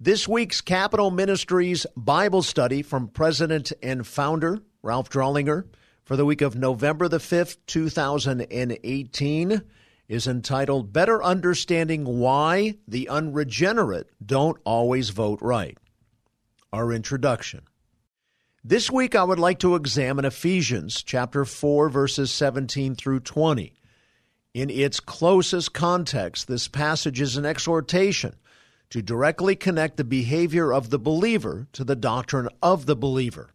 This week's Capitol Ministries Bible study from President and founder Ralph Drollinger for the week of November the 5th, 2018 is entitled Better Understanding Why the Unregenerate Don't Always Vote Right. Our introduction. This week I would like to examine Ephesians chapter 4 verses 17 through 20. In its closest context, this passage is an exhortation to directly connect the behavior of the believer to the doctrine of the believer.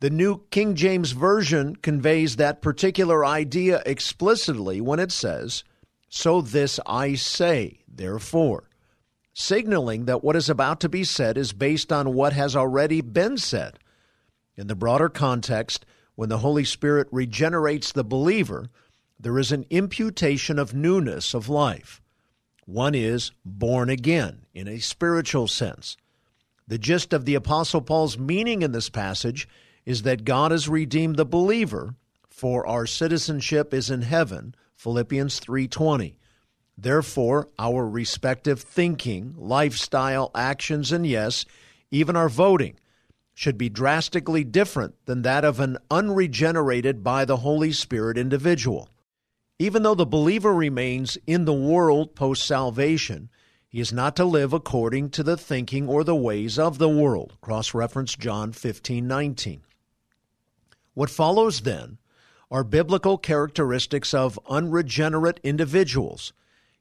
The New King James Version conveys that particular idea explicitly when it says, So this I say, therefore, signaling that what is about to be said is based on what has already been said. In the broader context, when the Holy Spirit regenerates the believer, there is an imputation of newness of life. One is born again in a spiritual sense. The gist of the Apostle Paul's meaning in this passage is that God has redeemed the believer, for our citizenship is in heaven, Philippians 3:20. Therefore, our respective thinking, lifestyle, actions, and yes, even our voting should be drastically different than that of an unregenerated by the Holy Spirit individual. Even though the believer remains in the world post salvation, he is not to live according to the thinking or the ways of the world. Cross reference John 15 19. What follows then are biblical characteristics of unregenerate individuals,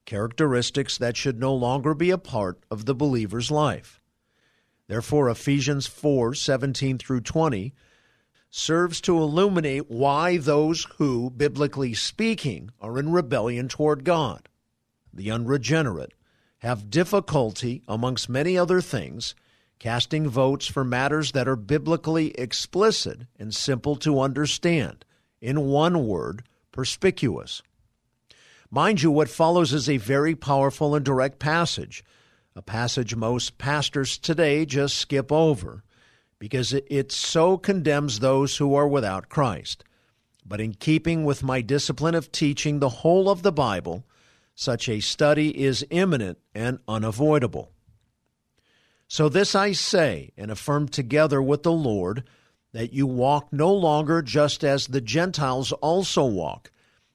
characteristics that should no longer be a part of the believer's life. Therefore, Ephesians 4 17 through 20 serves to illuminate why those who, biblically speaking, are in rebellion toward God, the unregenerate, have difficulty, amongst many other things, casting votes for matters that are biblically explicit and simple to understand. In one word, perspicuous. Mind you, what follows is a very powerful and direct passage, a passage most pastors today just skip over because it, so condemns those who are without Christ. But in keeping with my discipline of teaching the whole of the Bible, such a study is imminent and unavoidable. So this I say and affirm together with the Lord that you walk no longer just as the Gentiles also walk,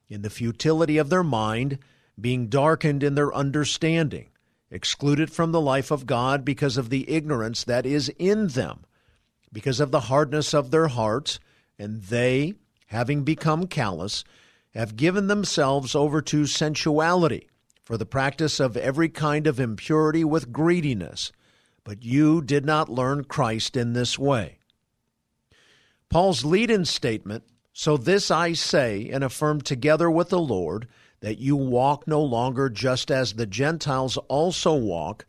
in the futility of their mind, being darkened in their understanding, excluded from the life of God because of the ignorance that is in them because of the hardness of their hearts, and they, having become callous, have given themselves over to sensuality for the practice of every kind of impurity with greediness. But you did not learn Christ in this way. Paul's lead in statement, So this I say and affirm together with the Lord, that you walk no longer just as the Gentiles also walk,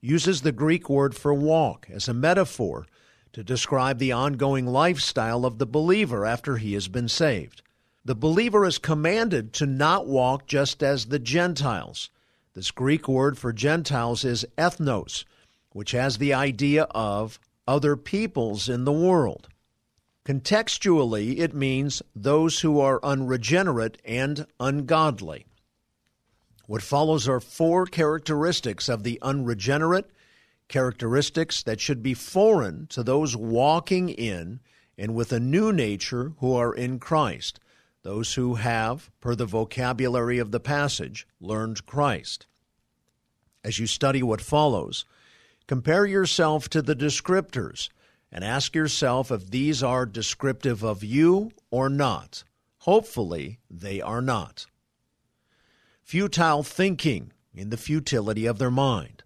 uses the Greek word for walk as a metaphor to describe the ongoing lifestyle of the believer after he has been saved. The believer is commanded to not walk just as the Gentiles. This Greek word for Gentiles is ethnos, which has the idea of other peoples in the world. Contextually, it means those who are unregenerate and ungodly. What follows are four characteristics of the unregenerate characteristics that should be foreign to those walking in and with a new nature who are in Christ, those who have, per the vocabulary of the passage, learned Christ. As you study what follows, compare yourself to the descriptors and ask yourself if these are descriptive of you or not. Hopefully, they are not. Futile thinking in the futility of their mind.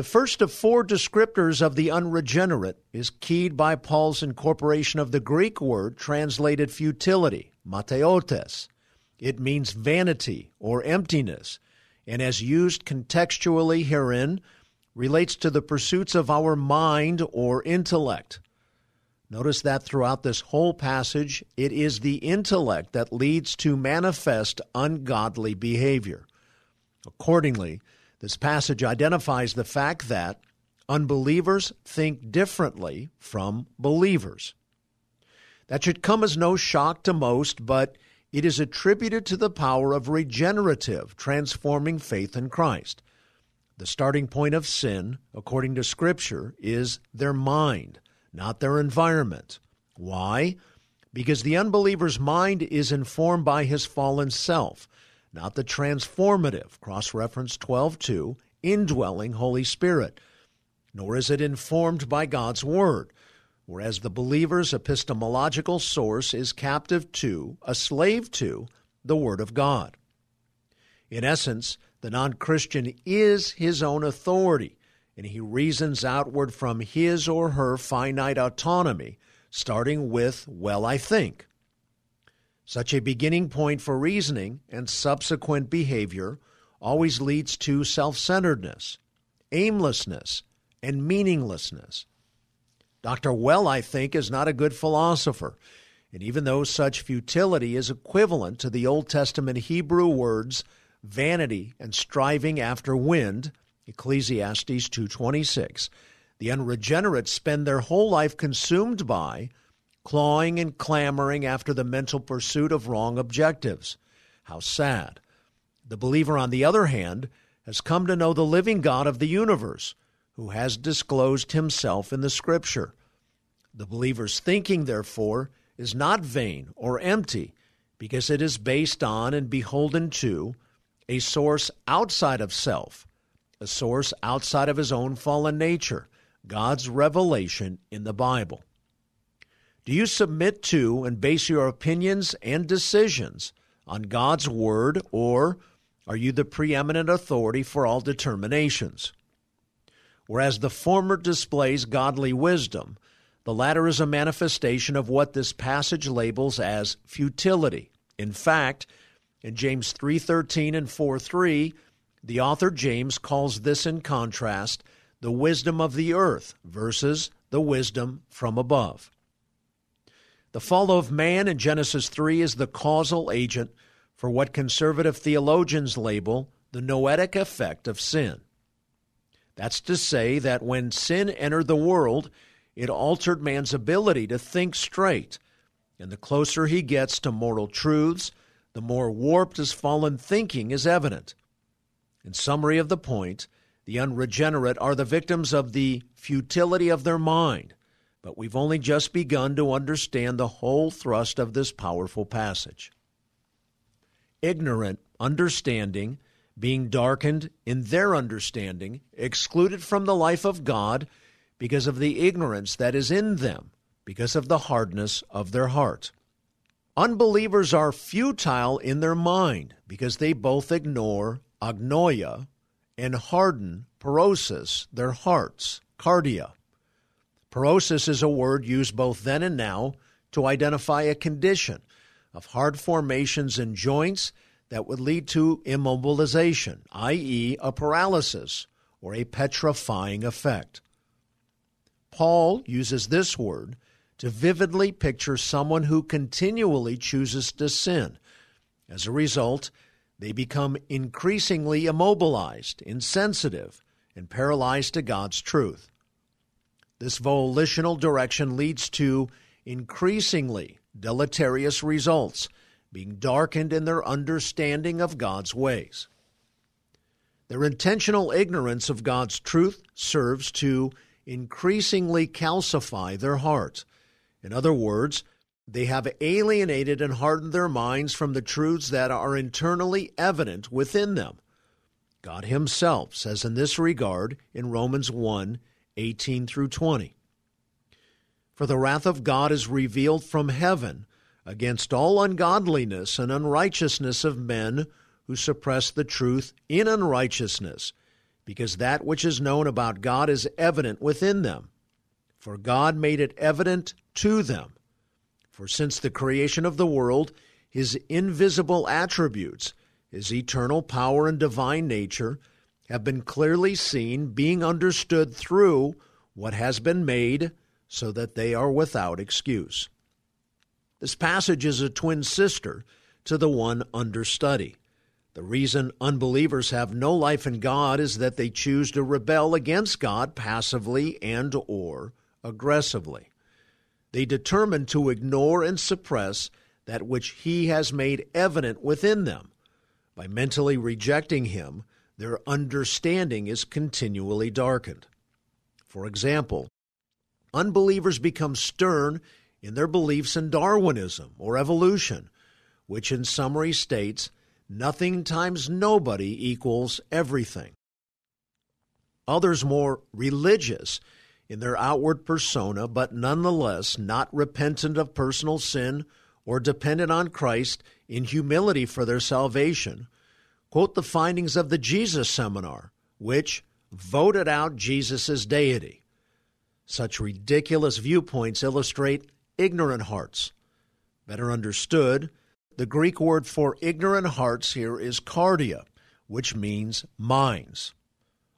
The first of four descriptors of the unregenerate is keyed by Paul's incorporation of the Greek word translated futility, mateotes. It means vanity or emptiness, and as used contextually herein, relates to the pursuits of our mind or intellect. Notice that throughout this whole passage, it is the intellect that leads to manifest ungodly behavior. Accordingly, this passage identifies the fact that unbelievers think differently from believers. That should come as no shock to most, but it is attributed to the power of regenerative, transforming faith in Christ. The starting point of sin, according to Scripture, is their mind, not their environment. Why? Because the unbeliever's mind is informed by his fallen self, not the transformative, cross reference 12.2, indwelling Holy Spirit, nor is it informed by God's Word, whereas the believer's epistemological source is captive to, a slave to, the Word of God. In essence, the non Christian is his own authority, and he reasons outward from his or her finite autonomy, starting with, well, I think. Such a beginning point for reasoning and subsequent behavior always leads to self centeredness, aimlessness, and meaninglessness. Dr. Well, I think, is not a good philosopher, and even though such futility is equivalent to the Old Testament Hebrew words vanity and striving after wind, Ecclesiastes 2:26. The unregenerate spend their whole life consumed by clawing and clamoring after the mental pursuit of wrong objectives. How sad. The believer on the other hand has come to know the living God of the universe, who has disclosed himself in the scripture. The believer's thinking therefore is not vain or empty because it is based on and beholden to a source outside of self, a source outside of his own fallen nature, God's revelation in the Bible. Do you submit to and base your opinions and decisions on God's Word, or are you the preeminent authority for all determinations? Whereas the former displays godly wisdom, the latter is a manifestation of what this passage labels as futility. In fact, in James 3:13 and 4:3, the author James calls this in contrast the wisdom of the earth versus the wisdom from above. The fall of man in Genesis 3 is the causal agent for what conservative theologians label the noetic effect of sin. That's to say that when sin entered the world, it altered man's ability to think straight. And the closer he gets to moral truths, the more warped his fallen thinking is evident. In summary of the point, the unregenerate are the victims of the futility of their mind, but we've only just begun to understand the whole thrust of this powerful passage. Ignorant, understanding, being darkened in their understanding, excluded from the life of God because of the ignorance that is in them, because of the hardness of their heart. Unbelievers are futile in their mind because they both ignore agnoia and harden porosis, their hearts, cardia. Porosis is a word used both then and now to identify a condition of hard formations in joints that would lead to immobilization, i.e., a paralysis or a petrifying effect. Paul uses this word to vividly picture someone who continually chooses to sin. As a result, they become increasingly immobilized, insensitive, and paralyzed to God's truth. This volitional direction leads to increasingly deleterious results, being darkened in their understanding of God's ways. Their intentional ignorance of God's truth serves to increasingly calcify their heart in other words, they have alienated and hardened their minds from the truths that are internally evident within them. God Himself says in this regard in Romans 1 18 through 20. For the wrath of God is revealed from heaven against all ungodliness and unrighteousness of men who suppress the truth in unrighteousness, because that which is known about God is evident within them. For God made it evident to them. For since the creation of the world, his invisible attributes, his eternal power and divine nature, have been clearly seen, being understood through what has been made, so that they are without excuse. This passage is a twin sister to the one under study. The reason unbelievers have no life in God is that they choose to rebel against God passively and or aggressively. They determine to ignore and suppress that which he has made evident within them. By mentally rejecting him, their understanding is continually darkened. For example, unbelievers become stern in their beliefs in Darwinism or evolution, which in summary states nothing times nobody equals everything. Others more religious in their outward persona, but nonetheless not repentant of personal sin or dependent on Christ in humility for their salvation, quote the findings of the Jesus Seminar, which voted out Jesus' deity. Such ridiculous viewpoints illustrate ignorant hearts. Better understood, the Greek word for ignorant hearts here is cardia, which means minds.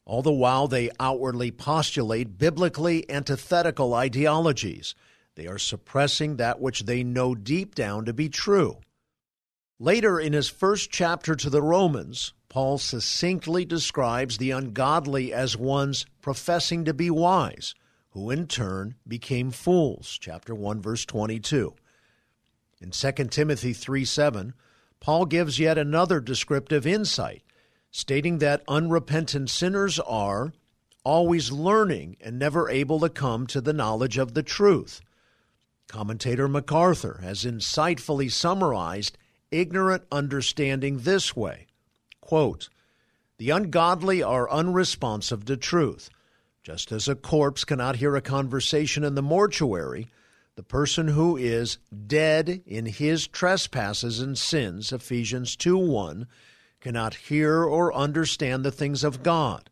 All the while, they outwardly postulate biblically antithetical ideologies. They are suppressing that which they know deep down to be true. Later in his first chapter to the Romans, Paul succinctly describes the ungodly as ones professing to be wise, who in turn became fools. Chapter 1, verse 22. In 2 Timothy 3 7, Paul gives yet another descriptive insight, stating that unrepentant sinners are always learning and never able to come to the knowledge of the truth. Commentator MacArthur has insightfully summarized ignorant understanding this way quote, The ungodly are unresponsive to truth. Just as a corpse cannot hear a conversation in the mortuary, the person who is dead in his trespasses and sins, Ephesians 2 1, cannot hear or understand the things of God,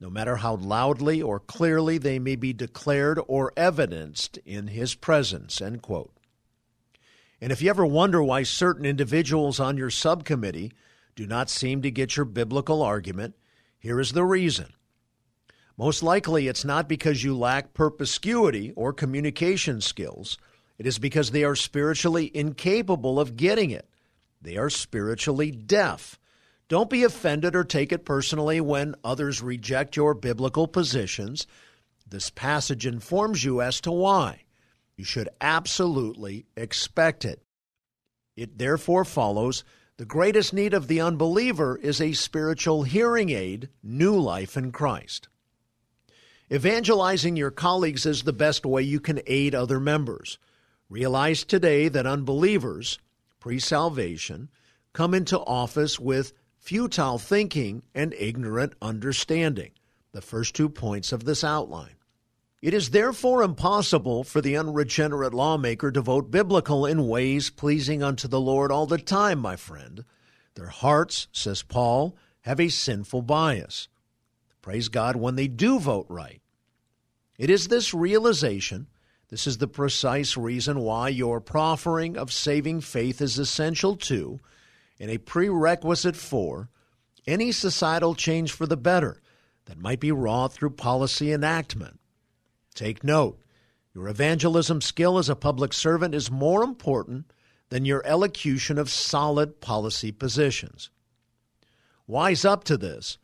no matter how loudly or clearly they may be declared or evidenced in his presence. End quote. And if you ever wonder why certain individuals on your subcommittee do not seem to get your biblical argument, here is the reason. Most likely, it's not because you lack perspicuity or communication skills. It is because they are spiritually incapable of getting it. They are spiritually deaf. Don't be offended or take it personally when others reject your biblical positions. This passage informs you as to why. You should absolutely expect it. It therefore follows the greatest need of the unbeliever is a spiritual hearing aid, new life in Christ. Evangelizing your colleagues is the best way you can aid other members. Realize today that unbelievers, pre salvation, come into office with futile thinking and ignorant understanding, the first two points of this outline. It is therefore impossible for the unregenerate lawmaker to vote biblical in ways pleasing unto the Lord all the time, my friend. Their hearts, says Paul, have a sinful bias. Praise God when they do vote right. It is this realization, this is the precise reason why your proffering of saving faith is essential to, and a prerequisite for, any societal change for the better that might be wrought through policy enactment. Take note your evangelism skill as a public servant is more important than your elocution of solid policy positions. Wise up to this.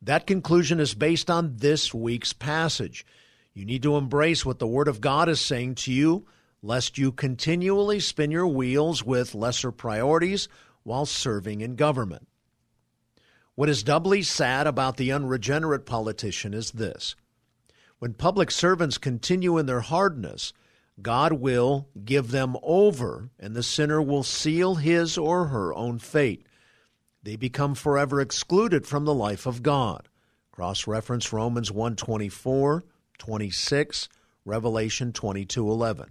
That conclusion is based on this week's passage. You need to embrace what the Word of God is saying to you, lest you continually spin your wheels with lesser priorities while serving in government. What is doubly sad about the unregenerate politician is this when public servants continue in their hardness, God will give them over, and the sinner will seal his or her own fate. They become forever excluded from the life of God. Cross reference Romans 124, 26, Revelation 22:11.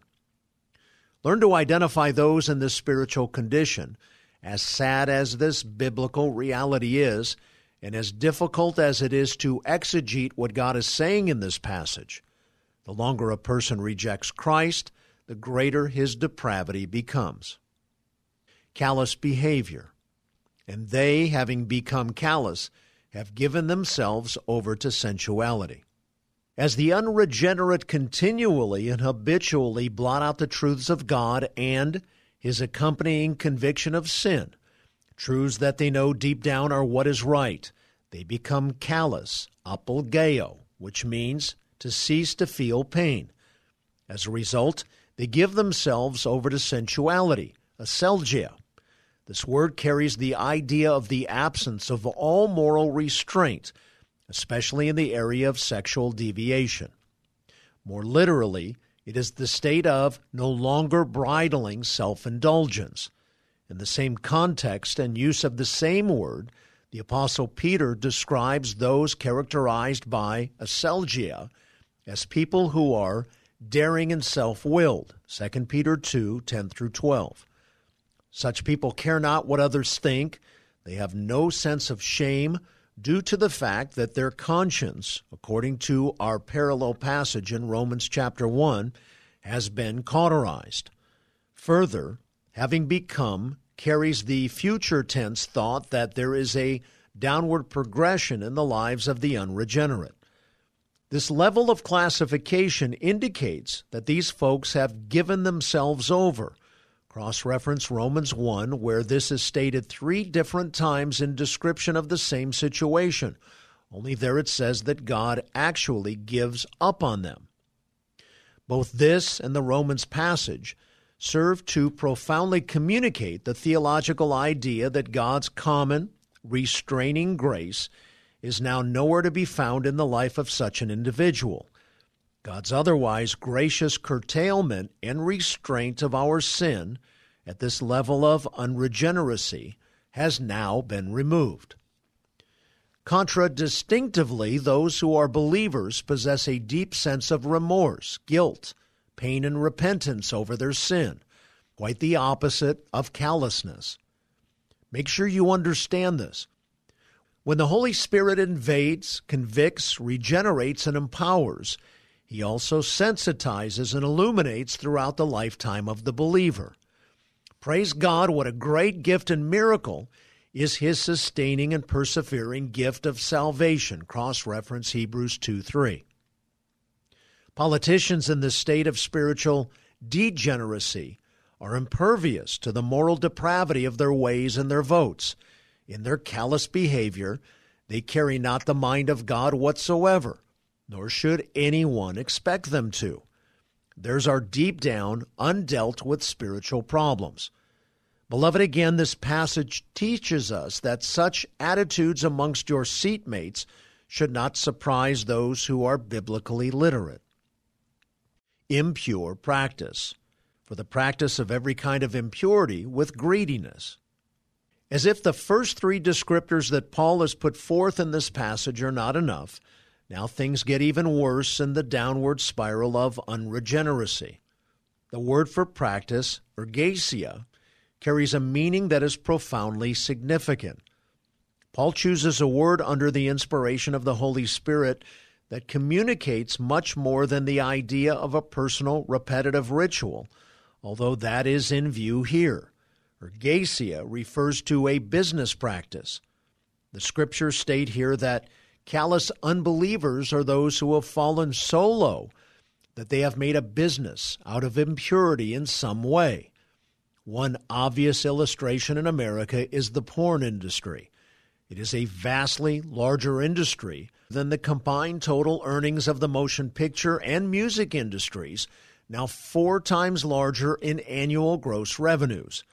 Learn to identify those in this spiritual condition. As sad as this biblical reality is, and as difficult as it is to exegete what God is saying in this passage, the longer a person rejects Christ, the greater his depravity becomes. Callous behavior. And they, having become callous, have given themselves over to sensuality. As the unregenerate continually and habitually blot out the truths of God and his accompanying conviction of sin, Truths that they know deep down are what is right. They become callous, apologeo, which means to cease to feel pain. As a result, they give themselves over to sensuality, aselgia. This word carries the idea of the absence of all moral restraint, especially in the area of sexual deviation. More literally, it is the state of no longer bridling self indulgence. In the same context and use of the same word, the Apostle Peter describes those characterized by aselgia as people who are daring and self willed. 2 Peter 2 10 through 12. Such people care not what others think. They have no sense of shame due to the fact that their conscience, according to our parallel passage in Romans chapter 1, has been cauterized. Further, having become carries the future tense thought that there is a downward progression in the lives of the unregenerate. This level of classification indicates that these folks have given themselves over Cross reference Romans 1, where this is stated three different times in description of the same situation. Only there it says that God actually gives up on them. Both this and the Romans passage serve to profoundly communicate the theological idea that God's common, restraining grace is now nowhere to be found in the life of such an individual. God's otherwise gracious curtailment and restraint of our sin at this level of unregeneracy has now been removed. Contradistinctively, those who are believers possess a deep sense of remorse, guilt, pain, and repentance over their sin, quite the opposite of callousness. Make sure you understand this. When the Holy Spirit invades, convicts, regenerates, and empowers, he also sensitizes and illuminates throughout the lifetime of the believer. Praise God, what a great gift and miracle is his sustaining and persevering gift of salvation. Cross reference Hebrews 2 3. Politicians in this state of spiritual degeneracy are impervious to the moral depravity of their ways and their votes. In their callous behavior, they carry not the mind of God whatsoever nor should anyone expect them to. There's our deep down, undealt with spiritual problems. Beloved, again, this passage teaches us that such attitudes amongst your seatmates should not surprise those who are biblically literate. Impure practice, for the practice of every kind of impurity with greediness. As if the first three descriptors that Paul has put forth in this passage are not enough, now things get even worse in the downward spiral of unregeneracy. The word for practice, ergasia, carries a meaning that is profoundly significant. Paul chooses a word under the inspiration of the Holy Spirit that communicates much more than the idea of a personal repetitive ritual, although that is in view here. Ergasia refers to a business practice. The scriptures state here that Callous unbelievers are those who have fallen so low that they have made a business out of impurity in some way. One obvious illustration in America is the porn industry. It is a vastly larger industry than the combined total earnings of the motion picture and music industries, now four times larger in annual gross revenues.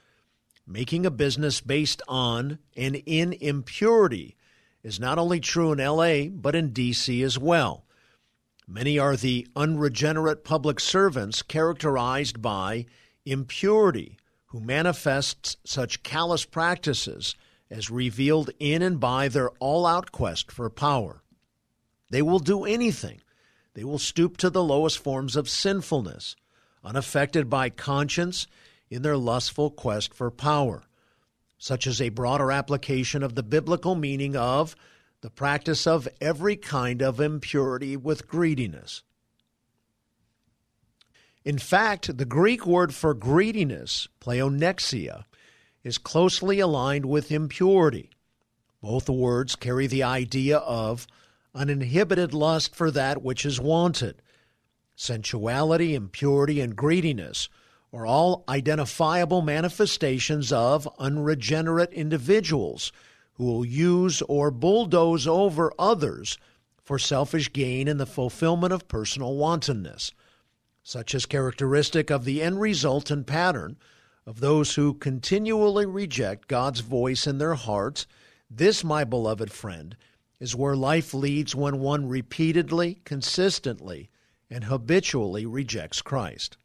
Making a business based on and in impurity is not only true in LA, but in D.C. as well. Many are the unregenerate public servants characterized by impurity who manifests such callous practices as revealed in and by their all out quest for power. They will do anything. They will stoop to the lowest forms of sinfulness, unaffected by conscience in their lustful quest for power such as a broader application of the biblical meaning of the practice of every kind of impurity with greediness. In fact, the Greek word for greediness, pleonexia, is closely aligned with impurity. Both words carry the idea of uninhibited lust for that which is wanted. Sensuality, impurity, and greediness are all identifiable manifestations of unregenerate individuals who will use or bulldoze over others for selfish gain and the fulfillment of personal wantonness. Such is characteristic of the end result and pattern of those who continually reject God's voice in their hearts, this, my beloved friend, is where life leads when one repeatedly, consistently, and habitually rejects Christ.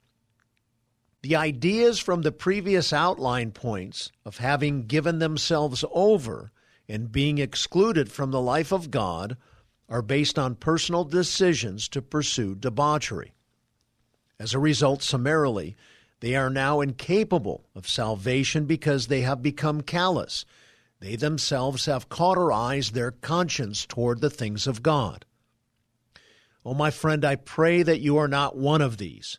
The ideas from the previous outline points of having given themselves over and being excluded from the life of God are based on personal decisions to pursue debauchery. As a result, summarily, they are now incapable of salvation because they have become callous. They themselves have cauterized their conscience toward the things of God. Oh, my friend, I pray that you are not one of these.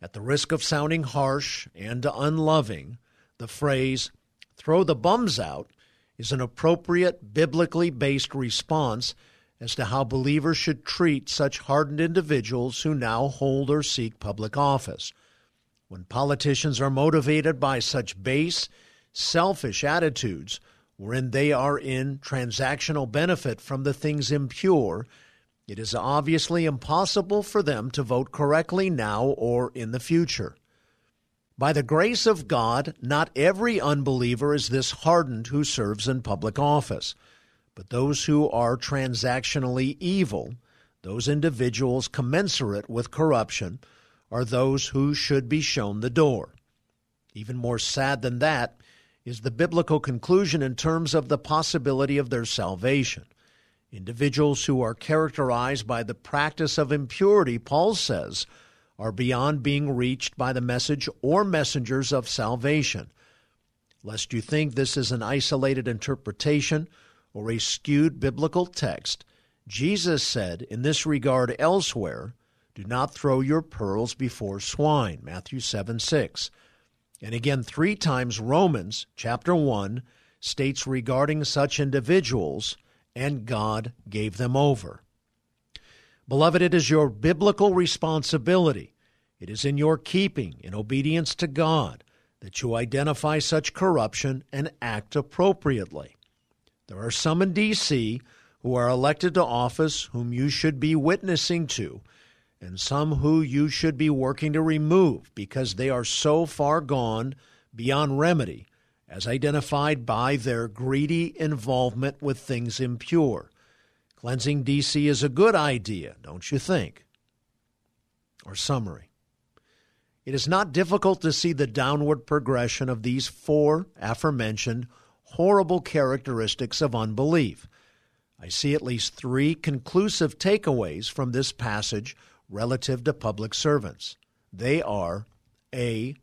At the risk of sounding harsh and unloving, the phrase, throw the bums out, is an appropriate, biblically based response as to how believers should treat such hardened individuals who now hold or seek public office. When politicians are motivated by such base, selfish attitudes, wherein they are in transactional benefit from the things impure, it is obviously impossible for them to vote correctly now or in the future. By the grace of God, not every unbeliever is this hardened who serves in public office. But those who are transactionally evil, those individuals commensurate with corruption, are those who should be shown the door. Even more sad than that is the biblical conclusion in terms of the possibility of their salvation. Individuals who are characterized by the practice of impurity, Paul says, are beyond being reached by the message or messengers of salvation. Lest you think this is an isolated interpretation or a skewed biblical text, Jesus said in this regard elsewhere, Do not throw your pearls before swine, Matthew 7 6. And again, three times Romans chapter 1 states regarding such individuals, and God gave them over. Beloved, it is your biblical responsibility. It is in your keeping, in obedience to God, that you identify such corruption and act appropriately. There are some in D.C. who are elected to office whom you should be witnessing to, and some who you should be working to remove because they are so far gone beyond remedy, as identified by their greedy involvement with things impure. Cleansing DC is a good idea, don't you think? Or summary. It is not difficult to see the downward progression of these four aforementioned horrible characteristics of unbelief. I see at least three conclusive takeaways from this passage relative to public servants. They are A.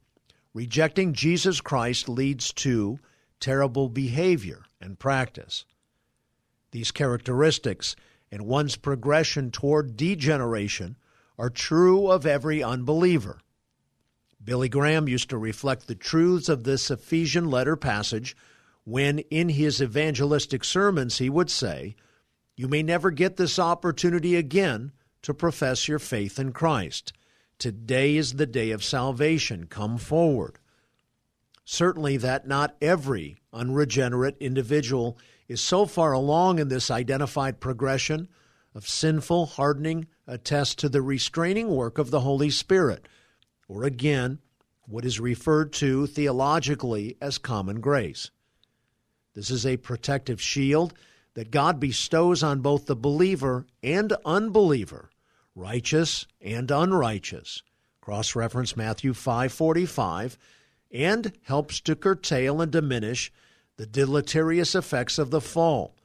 Rejecting Jesus Christ leads to terrible behavior and practice. These characteristics and one's progression toward degeneration are true of every unbeliever. Billy Graham used to reflect the truths of this Ephesian letter passage when, in his evangelistic sermons, he would say, You may never get this opportunity again to profess your faith in Christ. Today is the day of salvation. Come forward. Certainly, that not every unregenerate individual is so far along in this identified progression of sinful hardening attests to the restraining work of the Holy Spirit, or again, what is referred to theologically as common grace. This is a protective shield that God bestows on both the believer and unbeliever, righteous and unrighteous. Cross reference Matthew 5:45 and helps to curtail and diminish the deleterious effects of the fall,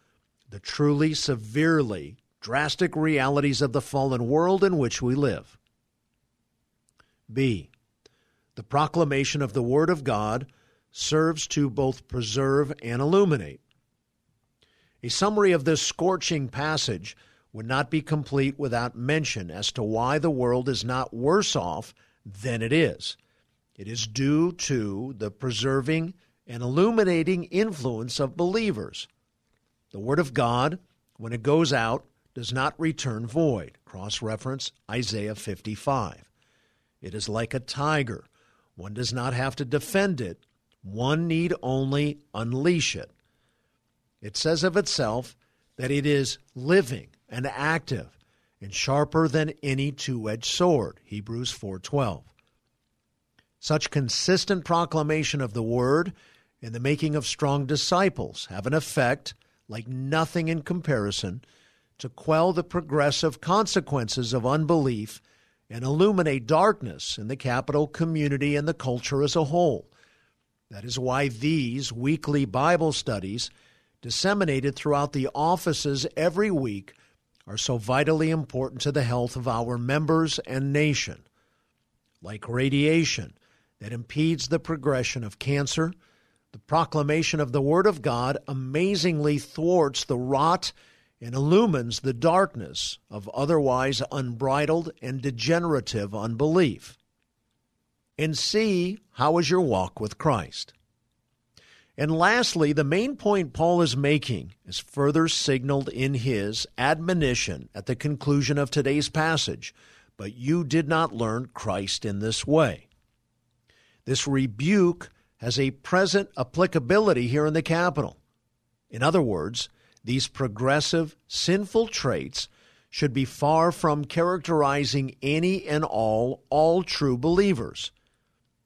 the truly severely drastic realities of the fallen world in which we live. B. The proclamation of the Word of God serves to both preserve and illuminate. A summary of this scorching passage would not be complete without mention as to why the world is not worse off than it is. It is due to the preserving and illuminating influence of believers. The Word of God, when it goes out, does not return void. Cross reference Isaiah 55. It is like a tiger. One does not have to defend it, one need only unleash it. It says of itself that it is living and active and sharper than any two-edged sword. Hebrews 4:12. Such consistent proclamation of the word and the making of strong disciples have an effect like nothing in comparison to quell the progressive consequences of unbelief and illuminate darkness in the capital community and the culture as a whole. That is why these weekly Bible studies, disseminated throughout the offices every week, are so vitally important to the health of our members and nation. Like radiation that impedes the progression of cancer, the proclamation of the Word of God amazingly thwarts the rot and illumines the darkness of otherwise unbridled and degenerative unbelief. And see how is your walk with Christ. And lastly, the main point Paul is making is further signaled in his admonition at the conclusion of today's passage. But you did not learn Christ in this way. This rebuke has a present applicability here in the capital. In other words, these progressive, sinful traits should be far from characterizing any and all, all true believers.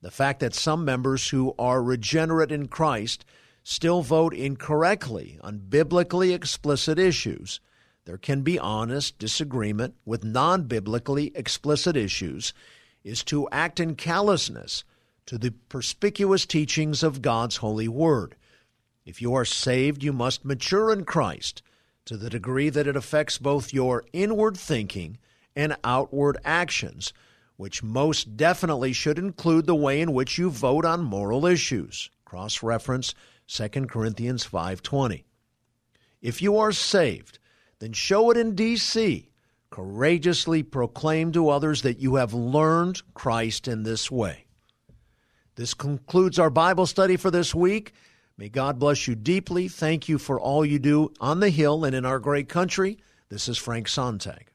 The fact that some members who are regenerate in Christ still vote incorrectly on biblically explicit issues. There can be honest disagreement with non biblically explicit issues, is to act in callousness to the perspicuous teachings of God's holy word. If you are saved, you must mature in Christ to the degree that it affects both your inward thinking and outward actions, which most definitely should include the way in which you vote on moral issues. Cross reference 2 Corinthians 5:20. If you are saved, then show it in DC. Courageously proclaim to others that you have learned Christ in this way. This concludes our Bible study for this week. May God bless you deeply. Thank you for all you do on the Hill and in our great country. This is Frank Sontag.